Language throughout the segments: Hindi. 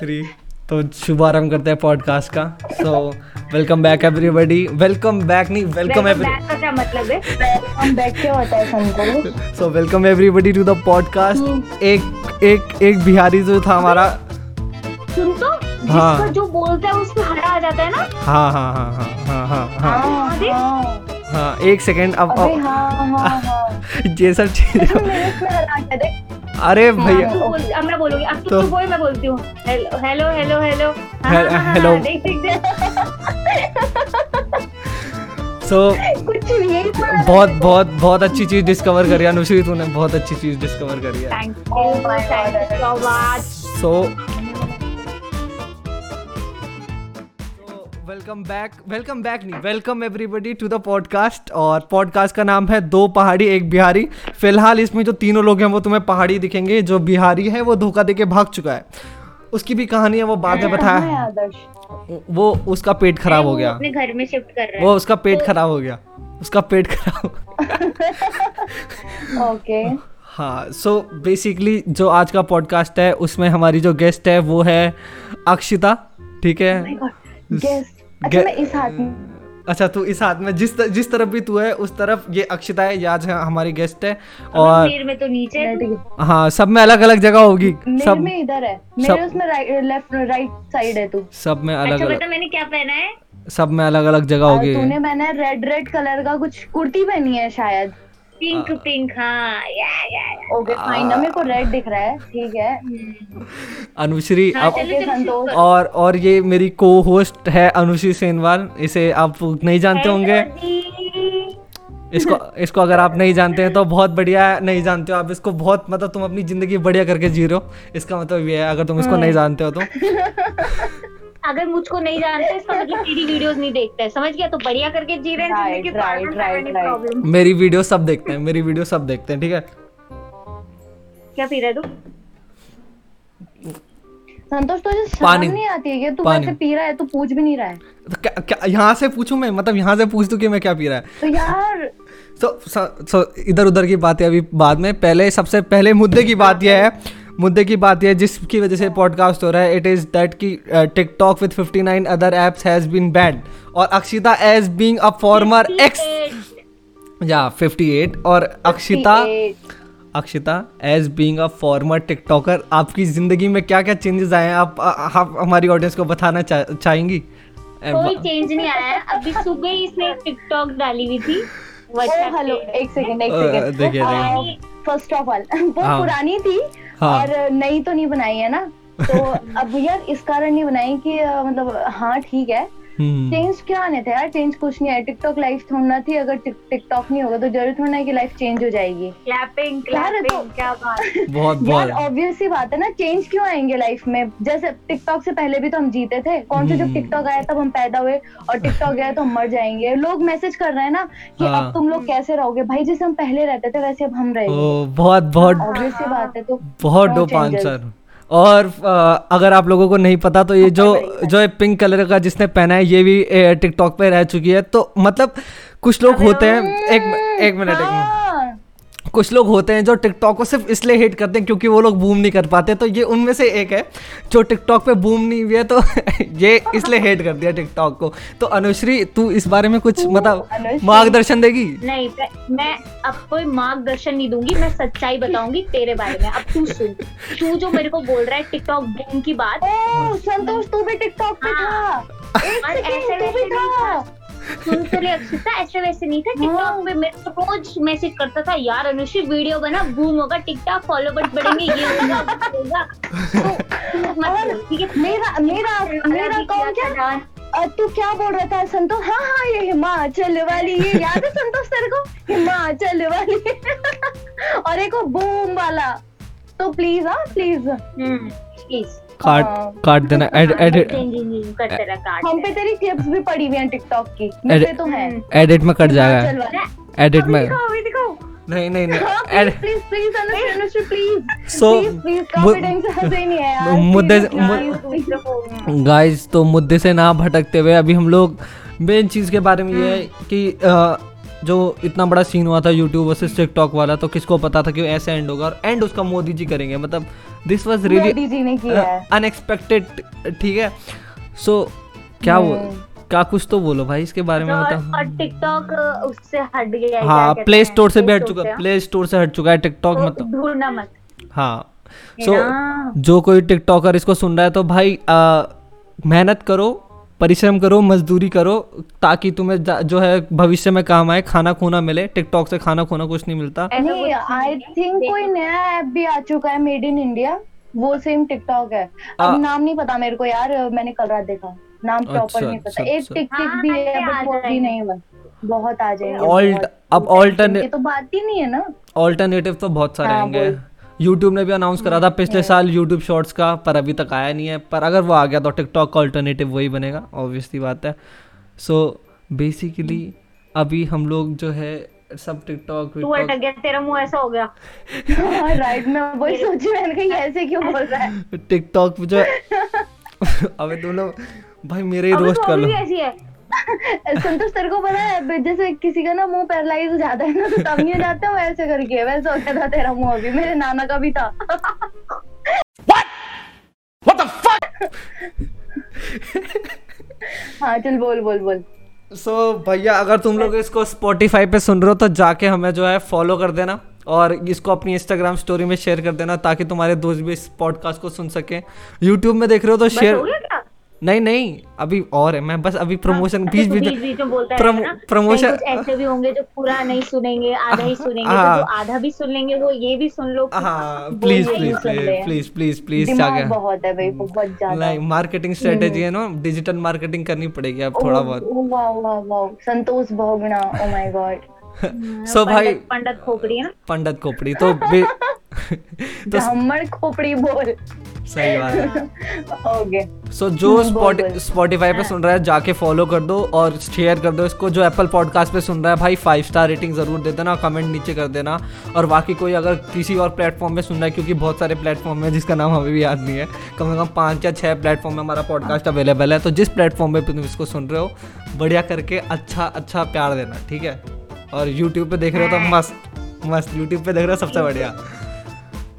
थ्री तो शुभारंभ करते हैं पॉडकास्ट का। So welcome back everybody welcome back नहीं वेलकम मतलब है? है संतो so welcome everybody to the podcast एक एक एक बिहारी जो था हमारा। सुन तो हाँ। जो बोलता है उसमें हरा आ जाता है ना? हाँ हाँ हाँ हाँ हाँ हाँ हाँ। हाँ अरे, हाँ हाँ। एक सेकेंड अब हाँ हाँ हाँ। ये सब चीज़ें अरे हाँ, भैया। मैं बोलूँगी अब तो मैं बोलती हूँ। हेलो हेलो हेलो हाँ, हाँ, हेलो। सो बहुत बहुत बहुत अच्छी चीज़ डिस्कवर करी अनुश्री तूने बहुत अच्छी चीज़ डिस्कवर करी है। So welcome back welcome back नहीं welcome everybody to the podcast और पॉडकास्ट का नाम है दो पहाड़ी एक बिहारी। फ़िलहाल इसमें जो तीनों लोग हैं वो तुम्हें पहाड़ी दिखेंगे। जो बिहारी है वो धोखा देके भाग चुका है। उसकी भी कहानी है वो बाद में है बताया वो उसका पेट खराब हो गया। अपने घर में शिफ्ट कर रहा है। वो उसका पेट खराब हो गया। उसका पेट खराब ओके। हाँ सो बेसिकली जो आज का पॉडकास्ट है उसमें हमारी जो गेस्ट है वो है अक्षिता ठीक है? गेस्ट अच्छा मैं इस हाथ में अच्छा तू इस हाथ में जिस जिस तरफ़ भी तू है उस तरफ़ ये अक्षिता है या आज हमारी गेस्ट है और में तो नीचे है तू। हाँ सब में अलग अलग जगह होगी मेरे सब में इधर है। सब- मेरे उसमें लेफ़्ट राइट साइड है तू। सब में अलग अच्छा अलग मैंने क्या पहना है? सब में अलग अलग जगह होगी। तूने मैंने रेड रेड कलर का कुछ कुर्ती पहनी है शायद। पिंक पिंक हाँ या या या। ओके फाइन ना मेरे को रेड दिख रहा है ठीक है। अनुश्री हाँ, संतोष। और और ये मेरी को होस्ट है अनुश्री सेनवाल इसे आप नहीं जानते होंगे। इसको इसको अगर आप नहीं जानते हैं तो बहुत बढ़िया है नहीं जानते हो आप इसको बहुत मतलब तुम अपनी ज़िंदगी बढ़िया करके जी रहे हो। इसका मतलब ये है अगर तुम इसको नहीं जानते हो तो। अगर मुझको नहीं जानते इसका मतलब तेरी वीडियोस नहीं देखते। हैं समझ गया? तो बढ़िया करके जी रहे हैं ज़िंदगी right, right. प्रॉब्लम मेरी वीडियो सब देखते हैं मेरी वीडियो सब देखते हैं ठीक है? क्या पी रहा है तू? संतोष तुझे पानी। शर्म नहीं आती है कि तू। वैसे पी रहा है तू पूछ भी नहीं रहा है। तो क्या, क्या यहाँ से पूछूँ मैं? मतलब यहाँ से पूछ दूँ कि मैं क्या पी रहा है? तो यार। तो सो सो इधर उधर की बातें अभी बाद में। पहले सबसे पहले मुद्दे की बात यह है मुद्दे की बात यह है जिसकी वजह से पॉडकास्ट हो रहा है इट इज़ दैट कि TikTok with 59 other apps has been banned और Akshita as being a former ex 58 या 58 और Akshita Akshita as being a former TikToker आपकी ज़िंदगी में क्या क्या चेंजेस आए हैं? आप आप हमारी ऑडियंस को बताना चा, चाहेंगी? कोई चेंज नहीं आया है। अभी सुबह ही इसने टिकटॉक डाली हुई थी। हेलो एक सेकंड एक सेकंड देखिए, देखिए। फ़र्स्ट ऑफ़ ऑल वो हाँ। पुरानी थी हाँ। और नई तो नहीं बनाई है ना तो अब यार इस कारण नहीं बनाई कि मतलब हाँ ठीक है चेंज क्या आने थे यार? चेंज कुछ नहीं है टिकटॉक लाइफ थोड़ा थी। अगर टिकटॉक नहीं होगा तो ज़रूर थोड़ा है कि लाइफ चेंज हो जाएगी। क्लैपिंग क्लैपिंग क्या बात। है। बहुत यार बहुत। ऑब्वियस सी बात है ना चेंज क्यों आएँगे लाइफ में? जैसे टिकटॉक से पहले भी तो हम जीते थे। कौन से जब हम्म। टिकटॉक आया तब हम पैदा हुए और टिकटॉक गया तो हम मर जाएँगे। लोग मैसेज कर रहे हैं ना कि हाँ। अब तुम लोग कैसे रहोगे? भाई जैसे हम पहले रहते थे वैसे अब हम रहेंगे। बहुत बहुत ऑब्वियस सी बात है तो बहुत डोप आंसर और अगर आप लोगों को नहीं पता तो ये जो जो पिंक कलर का जिसने पहना है ये भी टिकटॉक पे रह चुकी है। तो मतलब कुछ लोग होते हैं एक एक मिनट एक मिनट। हाँ। कुछ लोग होते हैं जो टिकटॉक को सिर्फ़ इसलिए हेट करते हैं क्योंकि वो लोग बूम नहीं कर पाते तो ये उनमें से एक है जो टिकटॉक पे बूम नहीं हुई है तो ये इसलिए हेट कर दिया टिकटॉक को। तो अनुश्री तू इस बारे में कुछ मतलब मार्गदर्शन देगी? नहीं मैं- अब कोई मार्गदर्शन नहीं दूँगी मैं सच्चाई बताऊँगी तेरे बारे में। अब तू सुन तू जो मेरे को बोल रहा है टिकटॉक बूम की बात संतोष तू भी टिकटॉक पे था। और ऐसे वैसे नहीं था। अक्षिता ऐसे वैसे नहीं था। टिकटॉक पे मेरे को रोज मैसेज करता था यार अनुश्री वीडियो बना बूम होगा टिकटॉक फॉलोवर्स बढ़ेंगे ये होगा तो मेरा मेरा मेरा अकाउंट क्या तू क्या बोल रहा था संतोष? हाँ हाँ ये हिमाचल वाली ये याद है संतोष तेरे को? हिमाचल वाली। और एक बूम वाला। तो प्लीज़ हाँ प्लीज़ प्लीज़ काट हाँ। काट देना एड एडिट करते हम पे तेरी क्लिप्स भी पड़ी हुई हैं टिकटॉक की। मेरे तो है। एडिट में कट जाएगा। एडिट में दिखाओ अभी दिखाओ। नहीं नहीं नहीं। हाँ प्लीज़ प्लीज़ अनुश्री प्लीज़ हंसे ही है मुद्दे. गाइस तो मुद्दे से ना भटकते हुए अभी हम लोग मेन चीज़ के बारे में ये है कि अ, जो इतना बड़ा सीन हुआ था यूट्यूब वर्सेस टिकटॉक वाला तो किसको पता था कि ऐसे एंड होगा? और एंड उसका मोदी जी करेंगे। मतलब दिस वाज रियली अनएक्सपेक्टेड ठीक है? सो so, क्या वो हम्म। क्या कुछ तो बोलो भाई इसके बारे में बताओ। टिकटॉक उससे हट गया हाँ प्ले स्टोर से भी हट चुका प्ले स्टोर से हट चुका है टिकटॉक तो मतलब। ढूंढना मत। हाँ। सो? जो कोई टिकटॉकर इसको सुन रहा है तो भाई मेहनत करो परिश्रम करो मजदूरी करो ताकि तुम्हें जो है भविष्य में काम आए खाना खूना मिले। टिकटॉक से खाना खूना कुछ नहीं मिलता। आई है। थिंक कोई नया ऐप भी आ चुका है मेड इन इंडिया वो सेम टिकटॉक है। आ- अब नाम नहीं पता मेरे को यार मैंने कल रात देखा। नाम अच्छा, प्रॉपर नहीं पता। अच्छा, एक अच्छा। टिक टिक हाँ, भी है बट वो भी नहीं बहुत आ जाएँगे बहुत। अब ये तो बात ही नहीं है ना। ऑल्टरनेटिव तो बहुत सारे हाँ, आएँगे। बोल। यूट्यूब ने भी अनाउंस करा था पिछले साल यूट्यूब शॉर्ट्स का पर अभी तक आया नहीं है। पर अगर वो आ गया तो टिकटॉक का ऑल्टरनेटिव वही बनेगा ऑब्वियसली बात है। सो so, बेसिकली अभी हम लोग जो है सब टिकटॉक तू अटक गया तेरा मुँह ऐसा हो गया। राइट मैं वही सोची मैंने कहा ये ऐसे क्यों बोल रहा है? टिकटॉक पे जो अबे लोग भाई मेरे ही रोस्ट कर लो। ऐसी है। संतोष तेरे को पता है जैसे किसी का ना मुँह पैरालाइज हो जाता है ना तो तब नहीं हो जाता है, वैसे करके वैसे हो गया था तेरा मुँह अभी मेरे नाना का भी था। हाँ चल बोल बोल बोल। सो so, भैया अगर तुम लोग इसको स्पॉटिफाई पे सुन रहे हो तो जाके हमें जो है फॉलो कर देना और इसको अपनी इंस्टाग्राम स्टोरी में शेयर कर देना ताकि तुम्हारे दोस्त भी इस पॉडकास्ट को सुन सके। यूट्यूब में देख रहे हो तो शेयर हो नहीं नहीं अभी और है मैं बस अभी प्रमोशन बीच तू बीच बीच में बोलता प्रमो- है ना प्रमोशन- कुछ ऐसे भी होंगे जो पूरा नहीं सुनेंगे आधा ही सुनेंगे आ, तो हाँ। आधा भी सुन लेंगे वो ये भी सुन लो हाँ प्लीज़ प्लीज़ हूँ, हैं। प्लीज़ प्लीज़ प्लीज़ बहुत है भाई बहुत ज़्यादा। नहीं मार्केटिंग स्ट्रेटेजी है ना डिजिटल मार्केटिंग करनी पड़ेगी अब थोड़ा बहुत। संतोष भोगना ओ माय गॉड सो भाई पंडित खोपड़ी है ना? पंडित खोपड़ी तो तो ब्राह्मण खोपड़ी बोल। सही बात है। ओके सो जो बोल। स्पॉटिफाई पे सुन रहा है जाके फॉलो कर दो और शेयर कर दो इसको। जो एप्पल पॉडकास्ट पे सुन रहा है भाई फाइव स्टार रेटिंग ज़रूर दे देना कमेंट नीचे कर देना। और बाकी कोई अगर किसी और प्लेटफॉर्म में सुन रहा है क्योंकि बहुत सारे प्लेटफॉर्म है जिसका नाम हमें भी याद नहीं है। कम से कम पाँच या छः प्लेटफॉर्म में हमारा पॉडकास्ट अवेलेबल है। तो जिस प्लेटफॉर्म पर तुम इसको सुन रहे हो बढ़िया करके अच्छा अच्छा प्यार देना ठीक है? और यूट्यूब पे देख रहे हो तो मस्त मस्त यूट्यूब पे देख रहे हो सबसे बढ़िया।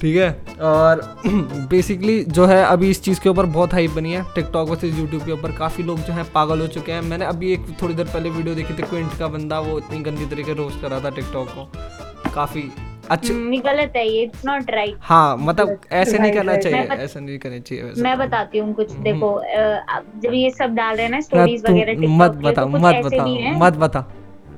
ठीक है? और बेसिकली जो है अभी इस चीज़ के ऊपर बहुत हाइप बनी है। टिकटॉक वर्सेज यूट्यूब के ऊपर काफ़ी लोग जो है पागल हो चुके हैं। मैंने अभी एक थोड़ी देर पहले वीडियो देखी थी क्विंट का बंदा वो इतनी गंदी तरीके रोस्ट कर रहा था टिकटॉक को। काफ़ी अच्छे हम्म, गलत है ये इट्स नॉट राइट हाँ मतलब ऐसे नहीं करना चाहिए ऐसा नहीं करना चाहिए मैं बताती हूँ कुछ देखो जब ये सब डाल रहे हैं ना स्टोरीज वगैरह हम्म। मत बता तो मत बता मत बता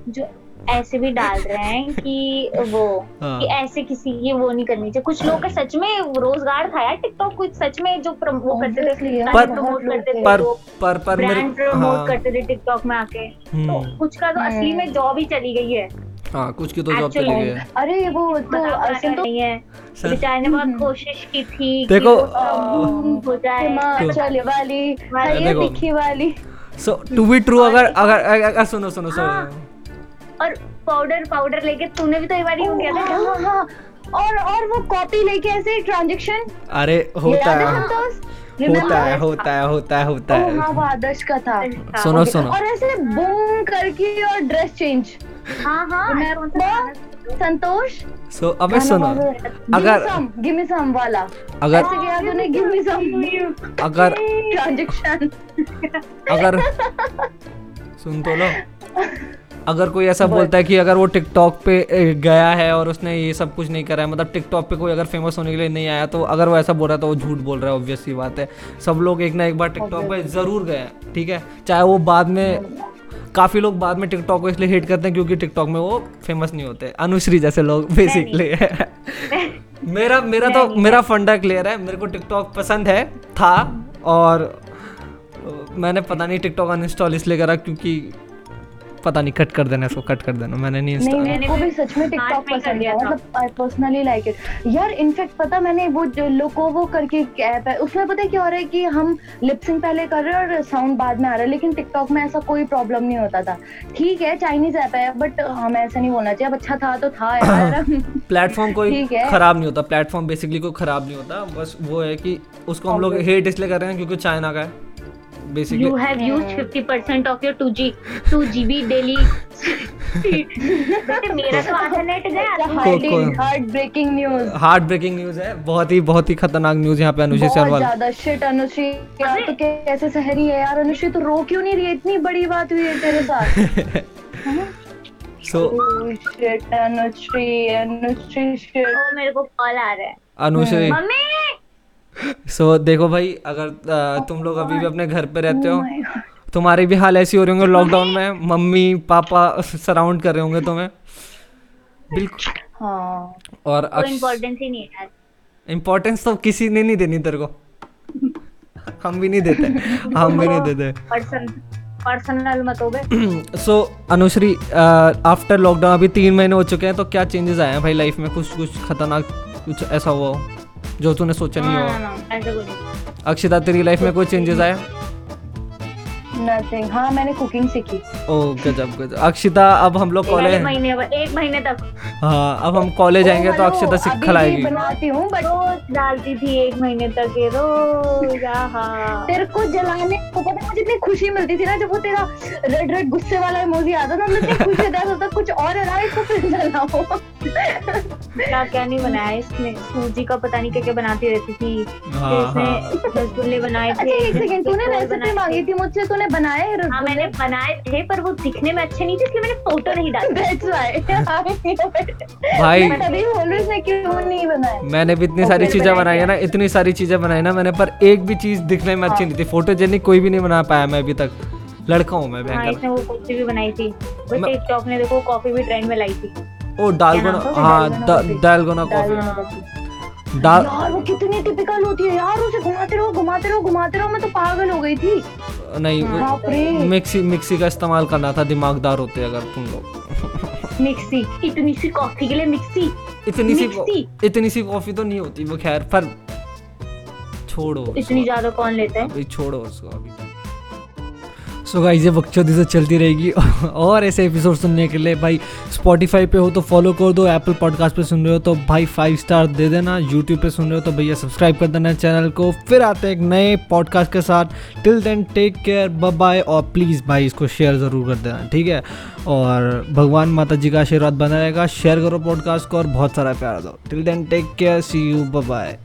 जो ऐसे भी डाल रहे हैं कि वो हाँ। कि ऐसे किसी की वो नहीं करनी चाहिए। कुछ लोग का सच में रोज़गार था यार टिकटॉक कुछ सच में जो वो करते थे पर- प्रमोट करते थे पर पर पर ब्रांड प्रमोट हाँ। करते थे टिकटॉक में आके। तो हम्म, कुछ का तो असली में जॉब ही चली गई है। हाँ कुछ की तो जॉब चली गई है। अरे वो तो क्या संतोष नहीं है। बेचारे ने बहुत कोशिश की थी देखो, हो जाए। हिमाचल वाली है ये देखो। वाली। सो टू बी ट्रू अगर अगर अगर सुनो सुनो हाँ। सुनो और पाउडर पाउडर लेके तूने भी तो एक बार यूँ किया था हाँ हाँ और और वो कॉपी लेके ऐसे ट्रांजेक्शन अरे होता है। है संतोष होता है होता है होता है होता हाँ। है वो आदर्श का था। सुनो सुनो। और ऐसे बूम करके और ड्रेस चेंज हाँ हाँ सा? संतोष? सो अबे सुनो। अगर गिव मी सम वाला। अगर ऐसे किया तूने गिव सम अगर ट्रांजेक्शन अगर सुन तो लो। अगर कोई ऐसा बोलता है कि अगर वो टिकटॉक पे गया है और उसने ये सब कुछ नहीं करा है मतलब टिकटॉक पे कोई अगर फ़ेमस होने के लिए नहीं आया तो अगर वो ऐसा बोल रहा है तो वो झूठ बोल रहा है ऑब्वियस सी बात है। सब लोग एक ना एक बार टिकटॉक पे ज़रूर गए हैं ठीक है? चाहे वो बाद में काफ़ी लोग बाद में टिकटॉक को इसलिए हेट करते हैं क्योंकि टिकटॉक में वो फ़ेमस नहीं होते अनुश्री जैसे लोग बेसिकली मेरा मेरा तो मेरा फंडा क्लियर है मेरे को टिकटॉक पसंद है था और मैंने पता नहीं टिकटॉक अनइंस्टॉल इसलिए करा क्योंकि पता नहीं कट कर देना इसको कट कर देना। मैंने नहीं नहीं मेरे को भी सच में टिकटॉक पसंद है मतलब आई पर्सनली लाइक इट यार इनफैक्ट पता मैंने वो जो लोकोवो करके ऐप है। उसमें पता है क्या हो रहा है कि हम लिपसिंग पहले कर रहे हैं और साउंड बाद में आ रहा है लेकिन टिकटॉक में ऐसा कोई प्रॉब्लम नहीं होता था। ठीक है चाइनीज़ ऐप है बट हमें ऐसा नहीं बोलना चाहिए। अब अच्छा था तो था यार। प्लेटफॉर्म कोई खराब नहीं होता। प्लेटफॉर्म बेसिकली कोई खराब नहीं होता। बस वो है कि उसको हम लोग हेट इसलिए कर रहे हैं क्योंकि चाइना का है। Basically You have used 50% of your 2G 2 GB daily. बेटे मेरा तो आधा नेट गया तुम को- को- heart breaking news heart breaking news है बहुत ही बहुत ही खतरनाक न्यूज़ यहाँ पे अनुश्री सरवाल ज़्यादा शिट अनुश्री यार तो कैसे सह रही है यार? अनुश्री तो रो क्यों नहीं रही? इतनी बड़ी बात हुई है तेरे साथ। सो अनुश्री अनुश्री शिट मेरे को कॉल आ रहा है। अनुश्री मम्मी सो so, देखो भाई अगर तुम लोग अभी भी अपने घर पे रहते Oh हो तुम्हारी भी हाल ऐसी हो रही होंगे लॉकडाउन में मम्मी पापा सराउंड कर रहे होंगे तुम्हें। बिल्कुल। हाँ। और कोई इम्पोर्टेंस ही नहीं है। इम्पोर्टेंस तो किसी ने नहीं देनी तेरे को। हम भी नहीं देते। हम भी नहीं देते। पर्सन पर्सनल मत हो गए। सो अनुश्री आफ्टर लॉकडाउन अभी तीन महीने हो चुके हैं तो क्या चेंजेस आए हैं भाई लाइफ में? कुछ कुछ खतरनाक कुछ ऐसा हुआ हो? जो तूने सोचा नहीं होगा हो अक्षिता तेरी लाइफ में कोई चेंजेस आए नथिंग हाँ मैंने कुकिंग सीखी। ओ गजब गजब। अक्षिता अब हम लोग कॉलेज महीने एक महीने तक। हाँ अब हम कॉलेज जाएँगे तो अक्षिता सिखा भी लाएगी बनाती हूँ बट रोज डालती थी एक महीने तक ये रोज तेरे को जलाने को पता मुझे इतनी खुशी मिलती थी ना जब वो तेरा रेड रेड गुस्से वाला इमोजी आता था मुझे इतनी खुशी होता कुछ और है ना इसको फिर जलाओ क्या क्या नहीं बनाया इसने? सूजी का पता नहीं क्या क्या बनाती रहती थी। हाँ हाँ। इसने रसगुल्ले बनाए अच्छा थे। एक सेकंड तूने रेसिपी मांगी थी मुझसे तूने बनाया है हाँ मैंने बनाए थे पर वो दिखने में अच्छे नहीं थे इसलिए मैंने फ़ोटो नहीं डाली। भाई मैं बोल रही क्यों नहीं बनाया मैंने भी इतनी सारी चीज़ें बनाई है ना इतनी सारी चीज़ें बनाई ना मैंने पर एक भी चीज़ दिखने में अच्छी नहीं थी। फोटोजेनिक कोई भी नहीं बना पाया मैं अभी तक। लड़का हूँ मैं हाँ इसने वो कॉफ़ी भी बनाई थी। वो मैं- टिकटॉक ने देखो कॉफ़ी भी ट्रेंड में लाई थी। ओ था? हाँ दालगोना दा- कॉफ़ी। यार वो कितनी टिपिकल होती है यार उसे घुमाते रहो घुमाते रहो घुमाते रहो मैं तो पागल हो गई थी। नहीं मिक्सी मिक्सी का इस्तेमाल करना था दिमागदार होते अगर तुम लोग। मिक्सी इतनी सी कॉफ़ी के लिए मिक्सी इतनी सी मिक्सी? इतनी सी कॉफ़ी तो नहीं होती वो खैर पर छोड़ो इतनी ज़्यादा कौन लेता है? छोड़ो उसको अभी सो गाइस ये से चलती रहेगी। और ऐसे एपिसोड सुनने के लिए भाई स्पॉटिफाई पे हो तो फॉलो कर दो एप्पल पॉडकास्ट पे सुन रहे हो तो भाई फाइव स्टार दे देना यूट्यूब पे सुन रहे हो तो भैया सब्सक्राइब कर देना चैनल को। फिर आते हैं एक नए पॉडकास्ट के साथ। Till then take care bye और प्लीज़ भाई इसको शेयर ज़रूर कर देना, ठीक है? और भगवान माता जी का आशीर्वाद बना रहेगा शेयर करो पॉडकास्ट को और बहुत सारा प्यार दो। Till then take care see you bye